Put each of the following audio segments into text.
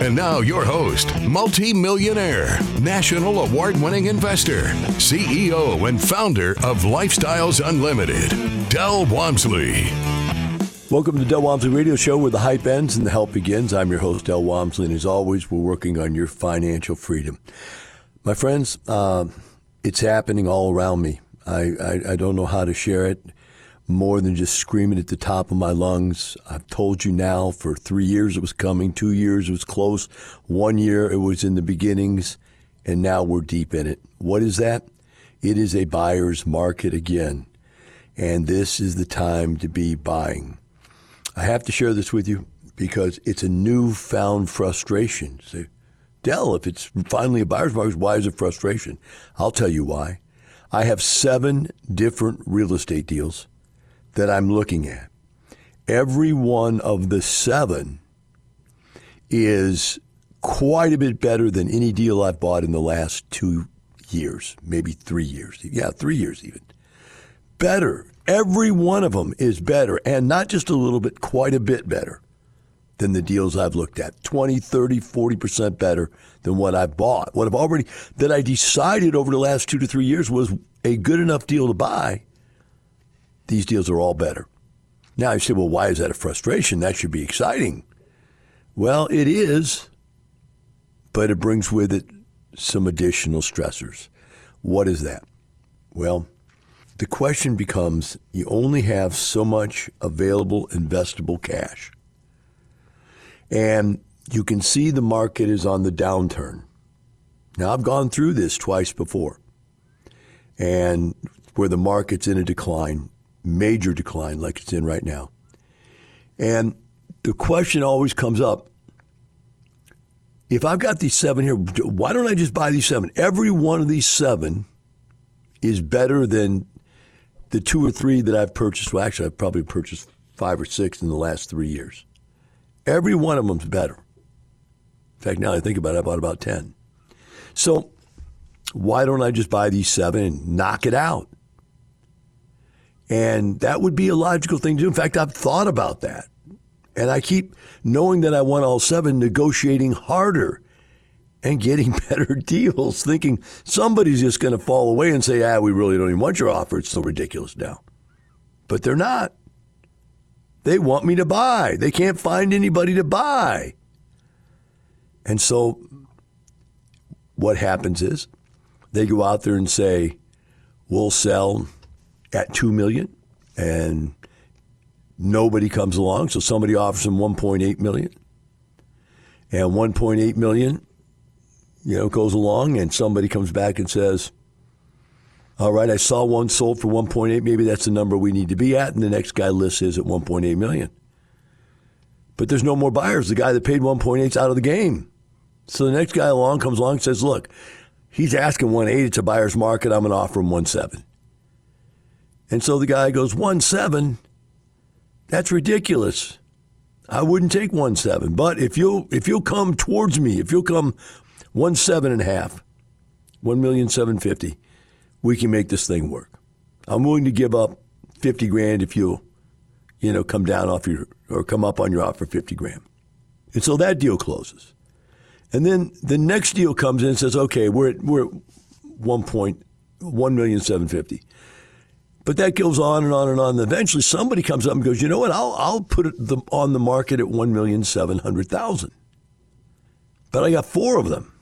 And now, your host, multi-millionaire, national award-winning investor, CEO and founder of Lifestyles Unlimited, Del Walmsley. Welcome to Del Walmsley Radio Show where the hype ends and the help begins. I'm your host, Del Walmsley, and as always, we're working on your financial freedom. My friends, uh, it's happening all around me. I, I, I don't know how to share it more than just screaming at the top of my lungs. I've told you now for three years it was coming, two years it was close, one year it was in the beginnings, and now we're deep in it. What is that? It is a buyer's market again, and this is the time to be buying. I have to share this with you because it's a newfound frustration. Say, Del, if it's finally a buyer's market, why is it frustration? I'll tell you why. I have seven different real estate deals that I'm looking at, every one of the seven is quite a bit better than any deal I've bought in the last two years, maybe three years. Yeah, three years even. Better. Every one of them is better, and not just a little bit, quite a bit better than the deals I've looked at. 20, 30, 40% better than what I've bought. What I've already, that I decided over the last two to three years was a good enough deal to buy these deals are all better. Now you say, well, why is that a frustration? That should be exciting. Well, it is, but it brings with it some additional stressors. What is that? Well, the question becomes you only have so much available investable cash. And you can see the market is on the downturn. Now, I've gone through this twice before, and where the market's in a decline, major decline like it's in right now. And the question always comes up if I've got these seven here, why don't I just buy these seven? Every one of these seven is better than the two or three that I've purchased. Well, actually, I've probably purchased five or six in the last three years. Every one of them's better. In fact, now I think about it, I bought about 10. So why don't I just buy these seven and knock it out? And that would be a logical thing to do. In fact, I've thought about that. And I keep knowing that I want all seven, negotiating harder and getting better deals, thinking somebody's just going to fall away and say, ah, we really don't even want your offer. It's so ridiculous now. But they're not. They want me to buy. They can't find anybody to buy. And so what happens is they go out there and say, we'll sell at two million, and nobody comes along, so somebody offers him 1.8 million, and 1.8 million, you know, goes along, and somebody comes back and says, "All right, I saw one sold for 1.8. Maybe that's the number we need to be at," and the next guy lists his at 1.8 million. But there's no more buyers. The guy that paid 1.8 is out of the game. So the next guy along comes along and says, "Look." He's asking 1.8. It's a buyer's market. I'm going to offer him 1.7. And so the guy goes, 1 7? That's ridiculous. I wouldn't take 1 7. But if you'll, if you'll come towards me, if you'll come 1 7 and a half, 1 million 750, we can make this thing work. I'm willing to give up 50 grand if you'll, you know, come down off your, or come up on your offer 50 grand. And so that deal closes. And then the next deal comes in and says, okay, we're at, we're at 1.1 million 750. But that goes on and on and on. And eventually, somebody comes up and goes, "You know what? I'll I'll put it the, on the market at one million seven hundred thousand. But I got four of them.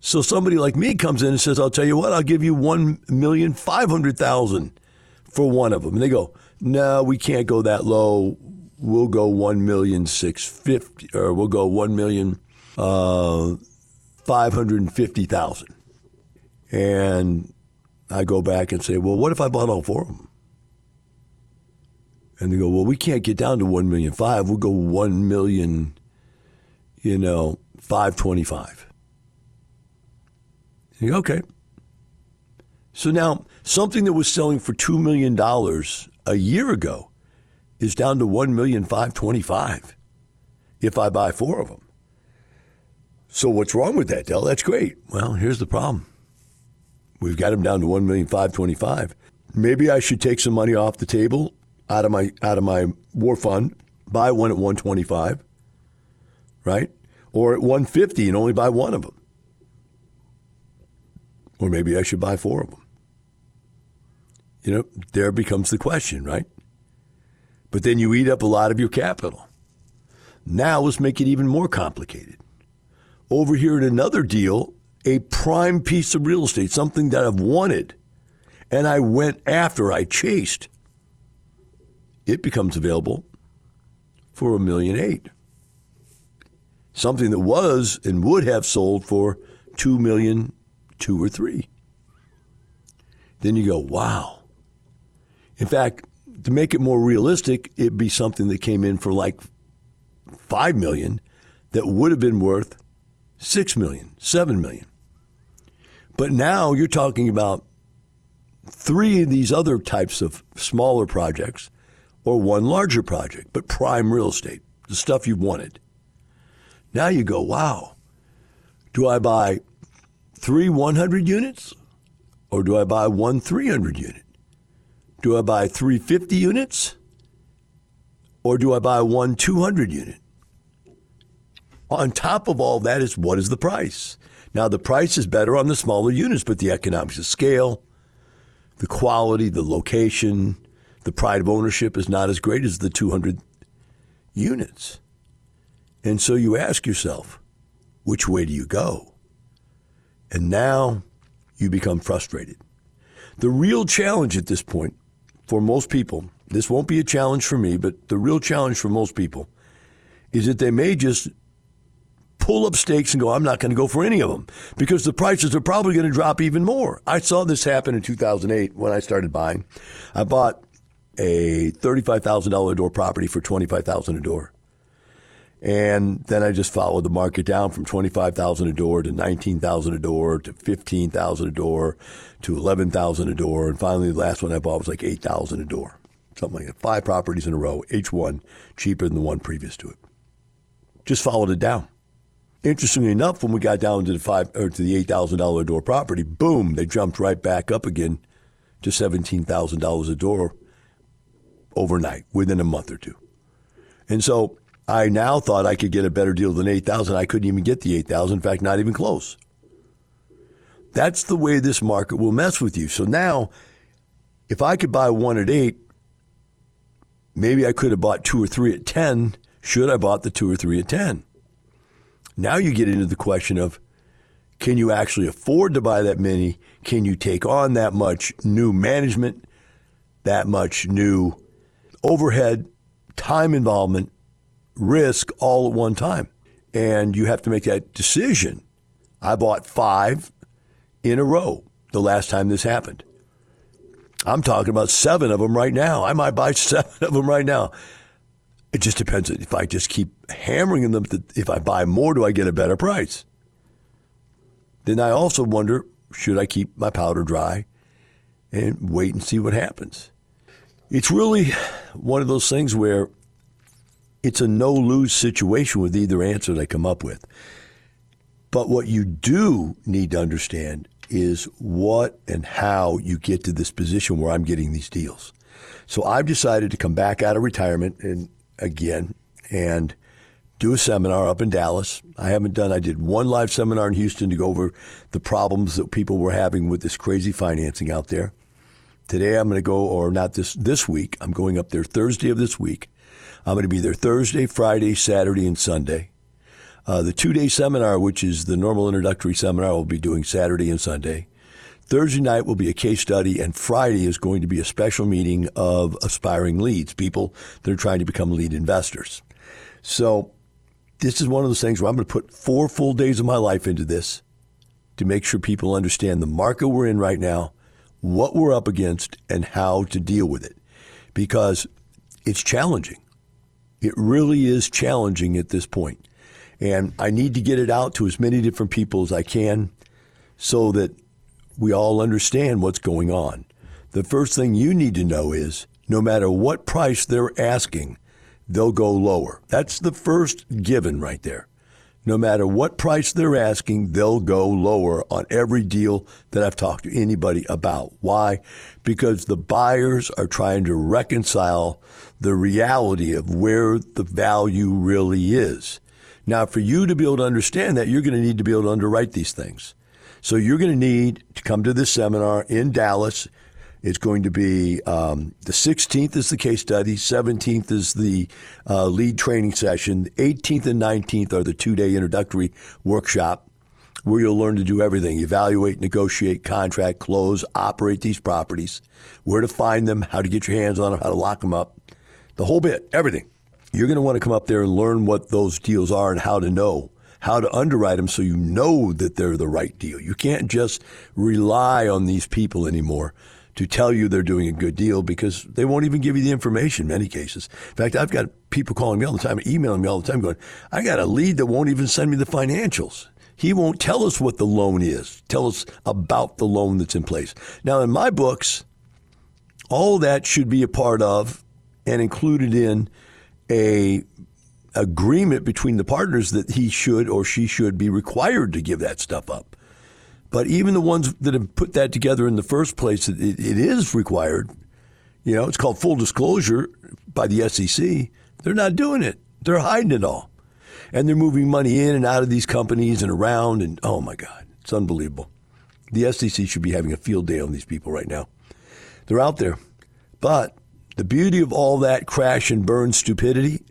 So somebody like me comes in and says, "I'll tell you what. I'll give you one million five hundred thousand for one of them." And they go, "No, we can't go that low. We'll go one million six fifty, or we'll go one million uh, five hundred and fifty thousand. And I go back and say, well, what if I bought all four of them? And they go, well, we can't get down to one million five. We'll go one million, you know, five twenty-five. You go, okay. So now Something that was selling for $2 million a year ago is down to 1 million five twenty five if I buy four of them. So what's wrong with that, Del? That's great. Well, here's the problem. We've got them down to $1,525. Maybe I should take some money off the table out of my out of my war fund, buy one at 125, right? Or at 150 and only buy one of them. Or maybe I should buy four of them. You know, there becomes the question, right? But then you eat up a lot of your capital. Now let's make it even more complicated. Over here at another deal, a prime piece of real estate, something that I've wanted, and I went after, I chased. It becomes available for a million eight. Something that was and would have sold for two million, two or three. Then you go, wow. In fact, to make it more realistic, it'd be something that came in for like five million that would have been worth six million, seven million. But now you're talking about three of these other types of smaller projects or one larger project, but prime real estate, the stuff you've wanted. Now you go, wow, do I buy three 100 units or do I buy one 300 unit? Do I buy 350 units or do I buy one 200 unit? On top of all that is what is the price? Now, the price is better on the smaller units, but the economics of scale, the quality, the location, the pride of ownership is not as great as the 200 units. And so you ask yourself, which way do you go? And now you become frustrated. The real challenge at this point for most people, this won't be a challenge for me, but the real challenge for most people is that they may just pull up stakes and go, I'm not going to go for any of them because the prices are probably going to drop even more. I saw this happen in 2008 when I started buying. I bought a $35,000 door property for 25,000 a door. And then I just followed the market down from 25,000 a door to 19,000 a door to 15,000 a door to 11,000 a door. And finally, the last one I bought was like 8,000 a door. Something like that. Five properties in a row, each one cheaper than the one previous to it. Just followed it down. Interestingly enough, when we got down to the five or to the eight thousand dollar door property, boom, they jumped right back up again to seventeen thousand dollars a door overnight within a month or two. And so I now thought I could get a better deal than eight thousand. I couldn't even get the eight thousand. In fact, not even close. That's the way this market will mess with you. So now, if I could buy one at eight, maybe I could have bought two or three at ten. Should I bought the two or three at ten? Now you get into the question of can you actually afford to buy that many? Can you take on that much new management, that much new overhead, time involvement, risk all at one time? And you have to make that decision. I bought five in a row the last time this happened. I'm talking about seven of them right now. I might buy seven of them right now. It just depends if I just keep hammering them. If I buy more, do I get a better price? Then I also wonder should I keep my powder dry and wait and see what happens? It's really one of those things where it's a no lose situation with either answer they come up with. But what you do need to understand is what and how you get to this position where I'm getting these deals. So I've decided to come back out of retirement and again and do a seminar up in Dallas. I haven't done, I did one live seminar in Houston to go over the problems that people were having with this crazy financing out there. Today I'm going to go, or not this, this week, I'm going up there Thursday of this week. I'm going to be there Thursday, Friday, Saturday, and Sunday. Uh, the two day seminar, which is the normal introductory seminar, will be doing Saturday and Sunday. Thursday night will be a case study, and Friday is going to be a special meeting of aspiring leads, people that are trying to become lead investors. So, this is one of those things where I'm going to put four full days of my life into this to make sure people understand the market we're in right now, what we're up against, and how to deal with it. Because it's challenging. It really is challenging at this point. And I need to get it out to as many different people as I can so that we all understand what's going on. the first thing you need to know is no matter what price they're asking, they'll go lower. That's the first given right there. No matter what price they're asking, they'll go lower on every deal that I've talked to anybody about. Why? Because the buyers are trying to reconcile the reality of where the value really is. Now, for you to be able to understand that, you're going to need to be able to underwrite these things. So you're going to need to come to this seminar in Dallas. It's going to be um, the 16th is the case study, 17th is the uh, lead training session, 18th and 19th are the two day introductory workshop where you'll learn to do everything evaluate, negotiate, contract, close, operate these properties, where to find them, how to get your hands on them, how to lock them up, the whole bit, everything. You're going to want to come up there and learn what those deals are and how to know how to underwrite them so you know that they're the right deal. You can't just rely on these people anymore to tell you they're doing a good deal because they won't even give you the information in many cases. In fact, I've got people calling me all the time, emailing me all the time going, I got a lead that won't even send me the financials. He won't tell us what the loan is, tell us about the loan that's in place. Now, in my books, all that should be a part of and included in a agreement between the partners that he should or she should be required to give that stuff up. But even the ones that have put that together in the first place, it, it is required. You know, it's called full disclosure by the SEC. They're not doing it. They're hiding it all. And they're moving money in and out of these companies and around. And oh my God, it's unbelievable. The SEC should be having a field day on these people right now. They're out there. But the beauty of all that crash and burn stupidity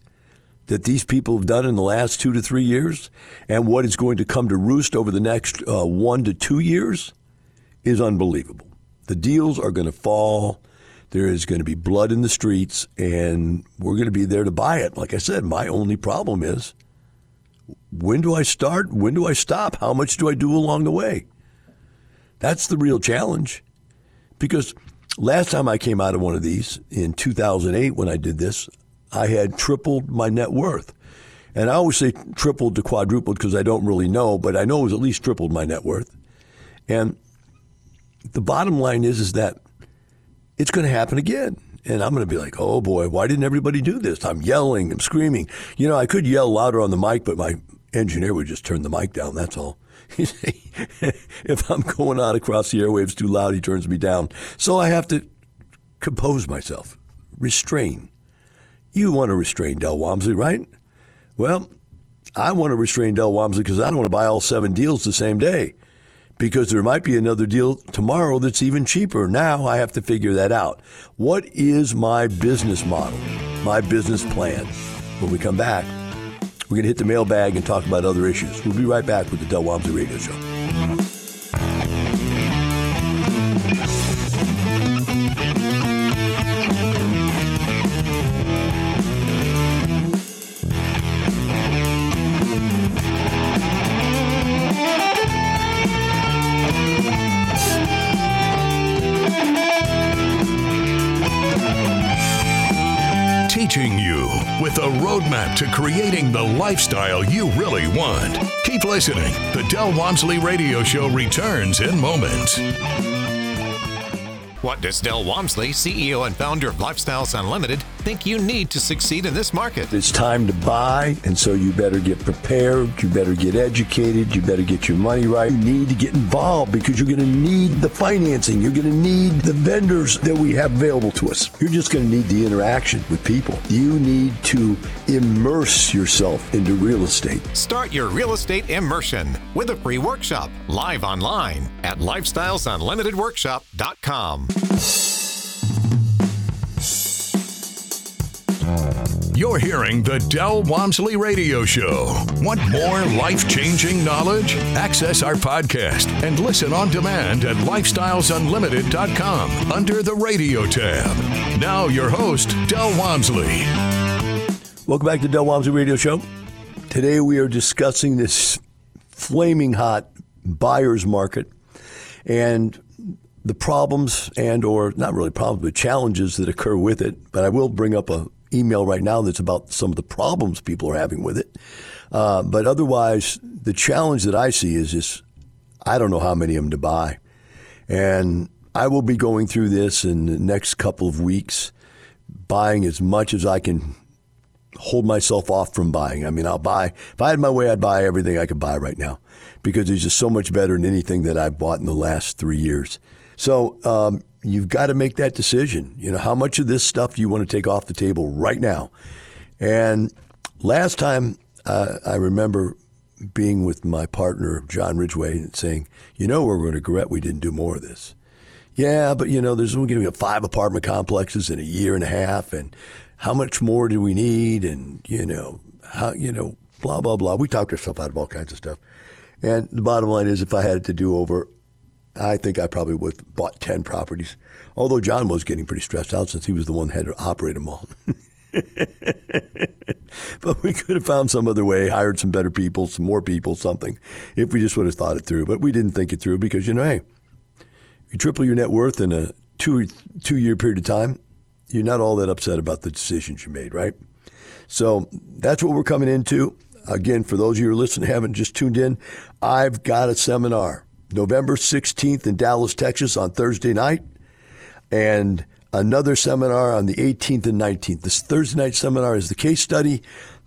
that these people have done in the last two to three years and what is going to come to roost over the next uh, one to two years is unbelievable. The deals are going to fall. There is going to be blood in the streets, and we're going to be there to buy it. Like I said, my only problem is when do I start? When do I stop? How much do I do along the way? That's the real challenge. Because last time I came out of one of these in 2008 when I did this, I had tripled my net worth. And I always say tripled to quadrupled because I don't really know, but I know it was at least tripled my net worth. And the bottom line is, is that it's going to happen again. And I'm going to be like, oh boy, why didn't everybody do this? I'm yelling, I'm screaming. You know, I could yell louder on the mic, but my engineer would just turn the mic down. That's all. if I'm going out across the airwaves too loud, he turns me down. So I have to compose myself, restrain. You want to restrain Del Walmsley, right? Well, I want to restrain Del Walmsley because I don't want to buy all seven deals the same day because there might be another deal tomorrow that's even cheaper. Now I have to figure that out. What is my business model, my business plan? When we come back, we're going to hit the mailbag and talk about other issues. We'll be right back with the Del Walmsley Radio Show. Roadmap to creating the lifestyle you really want. Keep listening. The Del Walmsley Radio Show returns in moments. What does Del Walmsley, CEO and founder of Lifestyles Unlimited, think you need to succeed in this market? It's time to buy, and so you better get prepared, you better get educated, you better get your money right. You need to get involved because you're going to need the financing, you're going to need the vendors that we have available to us. You're just going to need the interaction with people. You need to immerse yourself into real estate. Start your real estate immersion with a free workshop live online at lifestylesunlimitedworkshop.com. You're hearing the Del Walmsley Radio Show. Want more life changing knowledge? Access our podcast and listen on demand at lifestylesunlimited.com under the radio tab. Now, your host, Del Walmsley. Welcome back to the Del Walmsley Radio Show. Today we are discussing this flaming hot buyer's market and the problems and or not really problems but challenges that occur with it but i will bring up a email right now that's about some of the problems people are having with it uh, but otherwise the challenge that i see is just i don't know how many of them to buy and I will be going through this in the next couple of weeks, buying as much as I can hold myself off from buying. I mean, I'll buy, if I had my way, I'd buy everything I could buy right now because it's just so much better than anything that I've bought in the last three years. So um, you've got to make that decision. You know, how much of this stuff do you want to take off the table right now? And last time uh, I remember being with my partner, John Ridgway, and saying, you know, we're going to regret we didn't do more of this. Yeah, but you know, there's only going to be five apartment complexes in a year and a half, and how much more do we need? And you know, how you know, blah blah blah. We talked ourselves out of all kinds of stuff. And the bottom line is, if I had it to do over, I think I probably would bought ten properties. Although John was getting pretty stressed out since he was the one that had to operate them all. but we could have found some other way, hired some better people, some more people, something, if we just would have thought it through. But we didn't think it through because you know, hey you triple your net worth in a two two year period of time, you're not all that upset about the decisions you made, right? So that's what we're coming into. Again, for those of you who are listening, haven't just tuned in, I've got a seminar November 16th in Dallas, Texas on Thursday night, and another seminar on the 18th and 19th. This Thursday night seminar is the case study.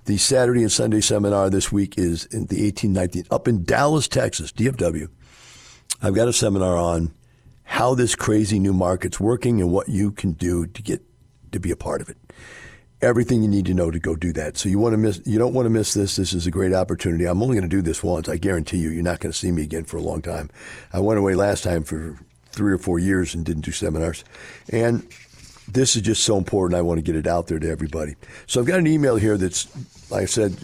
The Saturday and Sunday seminar this week is in the 18th, 19th, up in Dallas, Texas, DFW. I've got a seminar on how this crazy new market's working and what you can do to get to be a part of it. Everything you need to know to go do that. So you want to miss you don't want to miss this. This is a great opportunity. I'm only going to do this once. I guarantee you you're not going to see me again for a long time. I went away last time for 3 or 4 years and didn't do seminars. And this is just so important. I want to get it out there to everybody. So I've got an email here that's, like I said,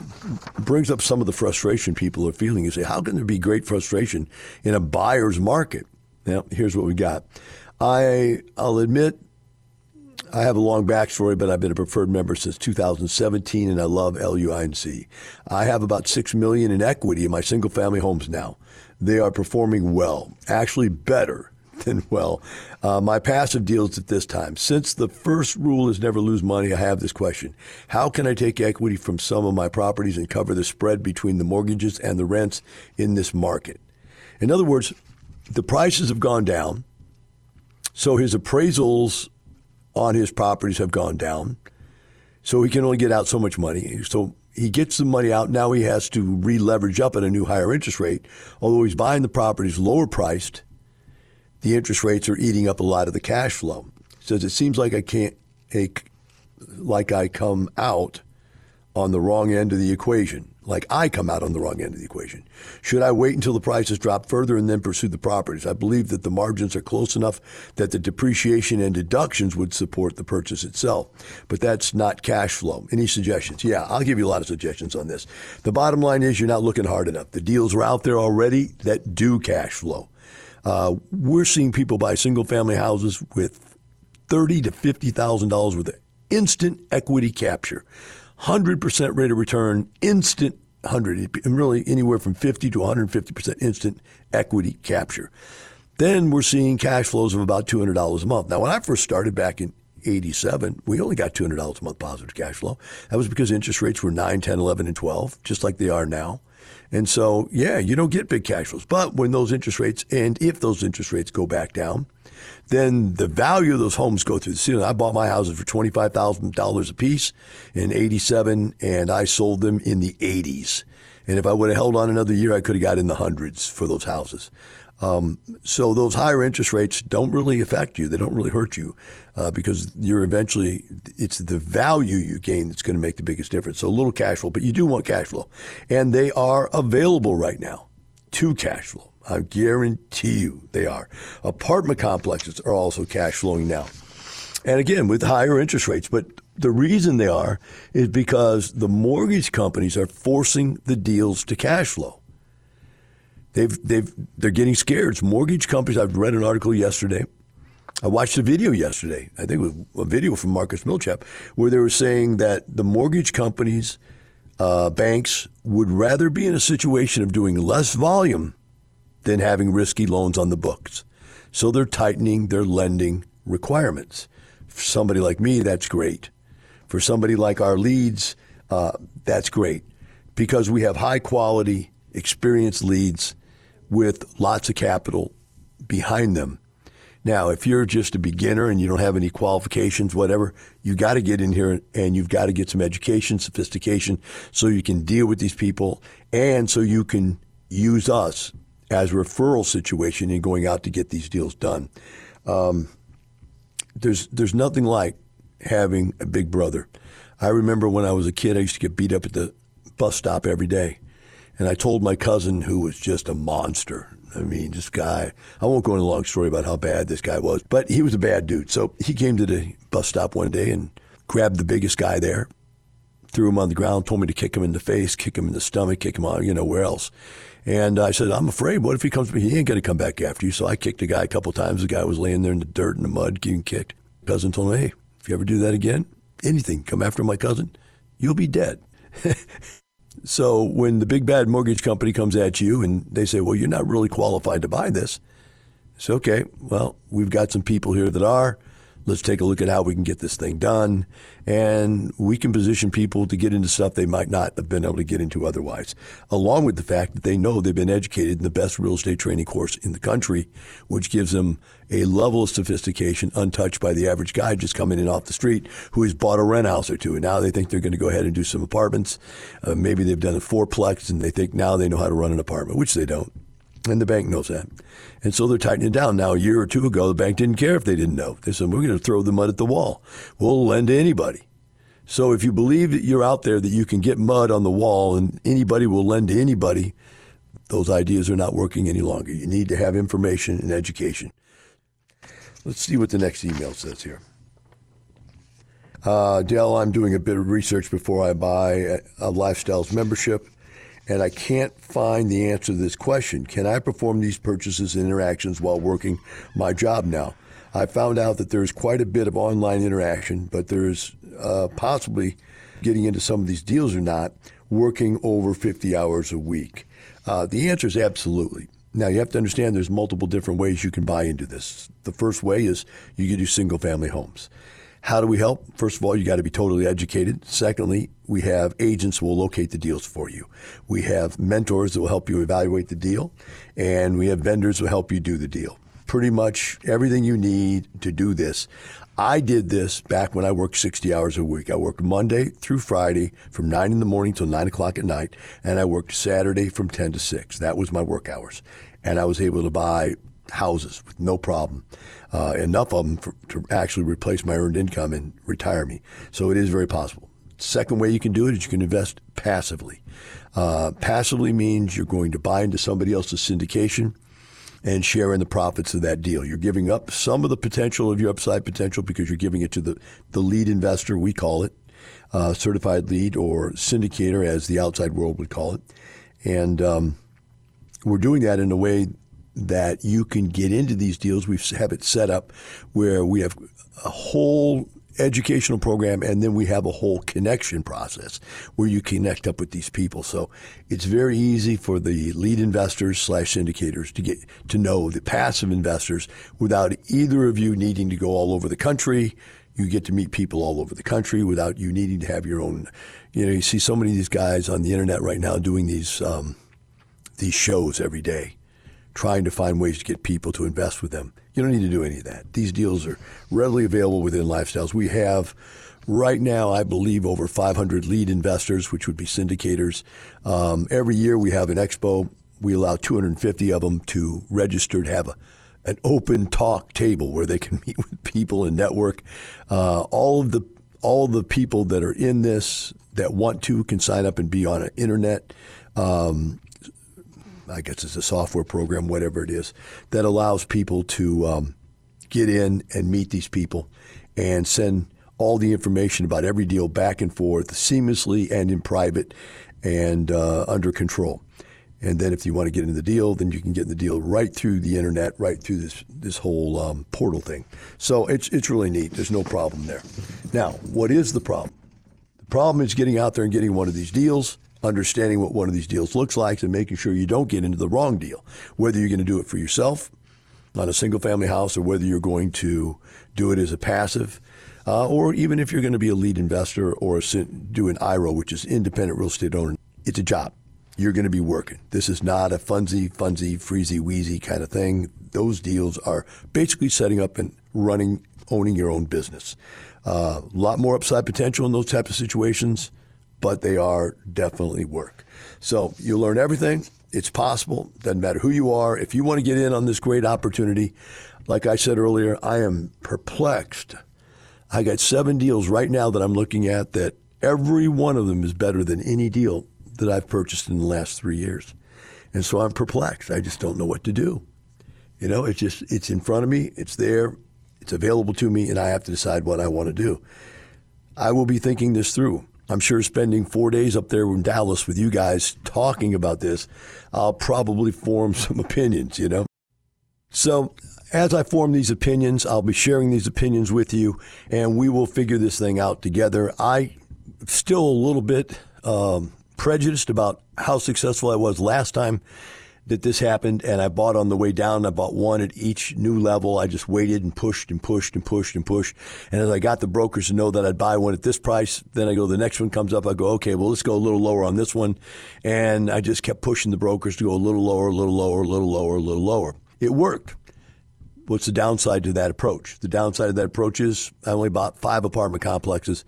brings up some of the frustration people are feeling. You say, how can there be great frustration in a buyer's market? Now, here's what we got. I, I'll admit, I have a long backstory, but I've been a preferred member since 2017, and I love LUINC. I have about six million in equity in my single-family homes now. They are performing well, actually better than well. Uh, my passive deals at this time. Since the first rule is never lose money, I have this question: How can I take equity from some of my properties and cover the spread between the mortgages and the rents in this market? In other words, the prices have gone down. So his appraisals on his properties have gone down. So he can only get out so much money. So he gets the money out. Now he has to re-leverage up at a new higher interest rate. Although he's buying the properties lower priced, the interest rates are eating up a lot of the cash flow. Says it seems like I can't, like I come out on the wrong end of the equation like I come out on the wrong end of the equation. Should I wait until the prices drop further and then pursue the properties? I believe that the margins are close enough that the depreciation and deductions would support the purchase itself. But that's not cash flow. Any suggestions? Yeah, I'll give you a lot of suggestions on this. The bottom line is you're not looking hard enough. The deals are out there already that do cash flow. Uh, we're seeing people buy single family houses with thirty to fifty thousand dollars of instant equity capture. 100% rate of return, instant 100, and really anywhere from 50 to 150% instant equity capture. Then we're seeing cash flows of about $200 a month. Now, when I first started back in 87, we only got $200 a month positive cash flow. That was because interest rates were 9, 10, 11, and 12, just like they are now. And so, yeah, you don't get big cash flows. But when those interest rates, and if those interest rates go back down, then the value of those homes go through the ceiling. I bought my houses for $25,000 a piece in 87 and I sold them in the 80s. And if I would have held on another year, I could have got in the hundreds for those houses. Um, so those higher interest rates don't really affect you. They don't really hurt you uh, because you're eventually, it's the value you gain that's going to make the biggest difference. So a little cash flow, but you do want cash flow. And they are available right now to cash flow. I guarantee you they are. Apartment complexes are also cash flowing now. And again, with higher interest rates. But the reason they are is because the mortgage companies are forcing the deals to cash flow. They've, they've, they're getting scared. It's mortgage companies. I've read an article yesterday. I watched a video yesterday. I think it was a video from Marcus Millichap where they were saying that the mortgage companies, uh, banks would rather be in a situation of doing less volume than having risky loans on the books. So they're tightening their lending requirements. For somebody like me, that's great. For somebody like our leads, uh, that's great because we have high quality, experienced leads with lots of capital behind them. Now, if you're just a beginner and you don't have any qualifications, whatever, you got to get in here and you've got to get some education, sophistication, so you can deal with these people and so you can use us as referral situation in going out to get these deals done. Um, there's there's nothing like having a big brother. I remember when I was a kid, I used to get beat up at the bus stop every day. And I told my cousin, who was just a monster. I mean, this guy, I won't go into a long story about how bad this guy was, but he was a bad dude. So he came to the bus stop one day and grabbed the biggest guy there, threw him on the ground, told me to kick him in the face, kick him in the stomach, kick him on, you know, where else. And I said, I'm afraid. What if he comes? He ain't going to come back after you. So I kicked the guy a couple times. The guy was laying there in the dirt and the mud, getting kicked. Cousin told me, hey, if you ever do that again, anything, come after my cousin, you'll be dead. so when the big bad mortgage company comes at you and they say, well, you're not really qualified to buy this, it's okay. Well, we've got some people here that are. Let's take a look at how we can get this thing done. And we can position people to get into stuff they might not have been able to get into otherwise, along with the fact that they know they've been educated in the best real estate training course in the country, which gives them a level of sophistication untouched by the average guy just coming in off the street who has bought a rent house or two. And now they think they're going to go ahead and do some apartments. Uh, maybe they've done a fourplex and they think now they know how to run an apartment, which they don't. And the bank knows that. And so they're tightening it down. Now, a year or two ago, the bank didn't care if they didn't know. They said, we're going to throw the mud at the wall. We'll lend to anybody. So if you believe that you're out there, that you can get mud on the wall and anybody will lend to anybody, those ideas are not working any longer. You need to have information and education. Let's see what the next email says here. Uh, Del, I'm doing a bit of research before I buy a, a Lifestyles membership and I can't find the answer to this question. Can I perform these purchases and interactions while working my job now? I found out that there's quite a bit of online interaction, but there's uh, possibly getting into some of these deals or not, working over 50 hours a week. Uh, the answer is absolutely. Now, you have to understand there's multiple different ways you can buy into this. The first way is you can do single family homes. How do we help? First of all, you got to be totally educated. Secondly, we have agents who will locate the deals for you. We have mentors that will help you evaluate the deal, and we have vendors who help you do the deal. Pretty much everything you need to do this. I did this back when I worked 60 hours a week. I worked Monday through Friday from 9 in the morning till 9 o'clock at night, and I worked Saturday from 10 to 6. That was my work hours. And I was able to buy houses with no problem uh, enough of them for, to actually replace my earned income and retire me. So it is very possible. Second way you can do it is you can invest passively. Uh, passively means you're going to buy into somebody else's syndication and share in the profits of that deal. You're giving up some of the potential of your upside potential because you're giving it to the, the lead investor, we call it, uh, certified lead or syndicator, as the outside world would call it. And um, we're doing that in a way that you can get into these deals. We have it set up where we have a whole educational program and then we have a whole connection process where you connect up with these people. So it's very easy for the lead investors slash syndicators to get to know the passive investors without either of you needing to go all over the country. You get to meet people all over the country without you needing to have your own. You know, you see so many of these guys on the internet right now doing these um, these shows every day trying to find ways to get people to invest with them. You don't need to do any of that. These deals are readily available within Lifestyles. We have right now, I believe, over 500 lead investors, which would be syndicators. Um, every year we have an expo. We allow 250 of them to register to have a, an open talk table where they can meet with people and network. Uh, all of the all the people that are in this that want to can sign up and be on an internet um, I guess it's a software program, whatever it is, that allows people to um, get in and meet these people and send all the information about every deal back and forth seamlessly and in private and uh, under control. And then if you want to get into the deal, then you can get in the deal right through the internet, right through this this whole um, portal thing. So it's it's really neat. There's no problem there. Now, what is the problem? The problem is getting out there and getting one of these deals understanding what one of these deals looks like and making sure you don't get into the wrong deal, whether you're going to do it for yourself on a single family house or whether you're going to do it as a passive. Uh, or even if you're going to be a lead investor or a, do an IRO, which is independent real estate owner, it's a job. you're going to be working. This is not a funsy, funsy, freezy, wheezy kind of thing. Those deals are basically setting up and running, owning your own business. A uh, lot more upside potential in those type of situations, but they are definitely work. So you learn everything. It's possible. Doesn't matter who you are. If you want to get in on this great opportunity, like I said earlier, I am perplexed. I got seven deals right now that I'm looking at that every one of them is better than any deal that I've purchased in the last three years. And so I'm perplexed. I just don't know what to do. You know, it's just, it's in front of me, it's there, it's available to me, and I have to decide what I want to do. I will be thinking this through. I'm sure spending four days up there in Dallas with you guys talking about this, I'll probably form some opinions, you know? So, as I form these opinions, I'll be sharing these opinions with you, and we will figure this thing out together. I still a little bit um, prejudiced about how successful I was last time that this happened, and I bought on the way down. I bought one at each new level. I just waited and pushed and pushed and pushed and pushed. And as I got the brokers to know that I'd buy one at this price, then I go, the next one comes up. I go, okay, well, let's go a little lower on this one. And I just kept pushing the brokers to go a little lower, a little lower, a little lower, a little lower. It worked. What's the downside to that approach? The downside of that approach is I only bought five apartment complexes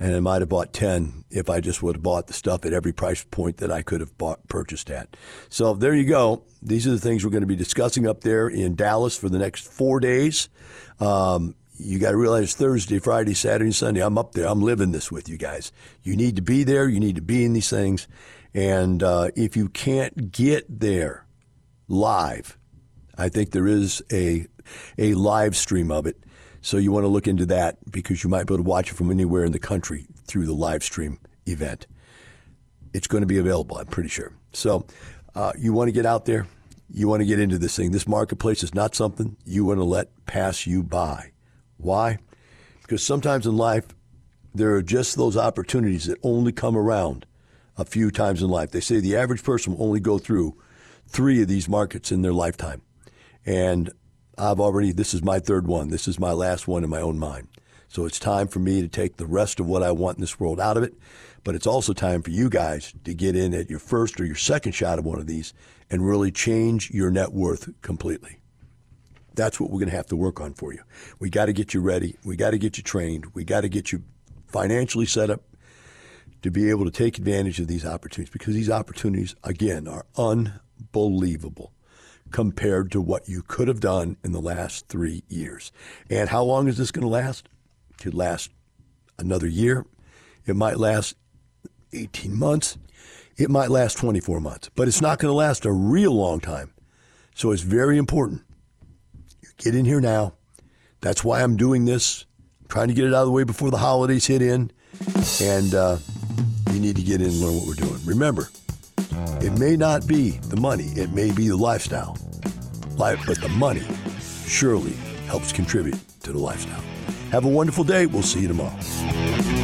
and I might have bought 10 if I just would have bought the stuff at every price point that I could have bought purchased at. So there you go. These are the things we're going to be discussing up there in Dallas for the next four days. Um, you got to realize Thursday, Friday, Saturday, Sunday, I'm up there. I'm living this with you guys. You need to be there. You need to be in these things. And uh, if you can't get there live, I think there is a a live stream of it so you want to look into that because you might be able to watch it from anywhere in the country through the live stream event. It's going to be available, I'm pretty sure. So uh, you want to get out there. You want to get into this thing. This marketplace is not something you want to let pass you by. Why? Because sometimes in life, there are just those opportunities that only come around a few times in life. They say the average person will only go through three of these markets in their lifetime. And I've already, this is my third one. This is my last one in my own mind. So it's time for me to take the rest of what I want in this world out of it. But it's also time for you guys to get in at your first or your second shot of one of these and really change your net worth completely. That's what we're going to have to work on for you. We got to get you ready. We got to get you trained. We got to get you financially set up to be able to take advantage of these opportunities because these opportunities, again, are unbelievable compared to what you could have done in the last three years. And how long is this going to last? It could last another year. It might last 18 months. It might last 24 months, but it's not going to last a real long time. So it's very important. You get in here now. That's why I'm doing this. I'm trying to get it out of the way before the holidays hit in. And uh, you need to get in and learn what we're doing. Remember, it may not be the money, it may be the lifestyle. Life, but the money surely helps contribute to the lifestyle. Have a wonderful day. We'll see you tomorrow.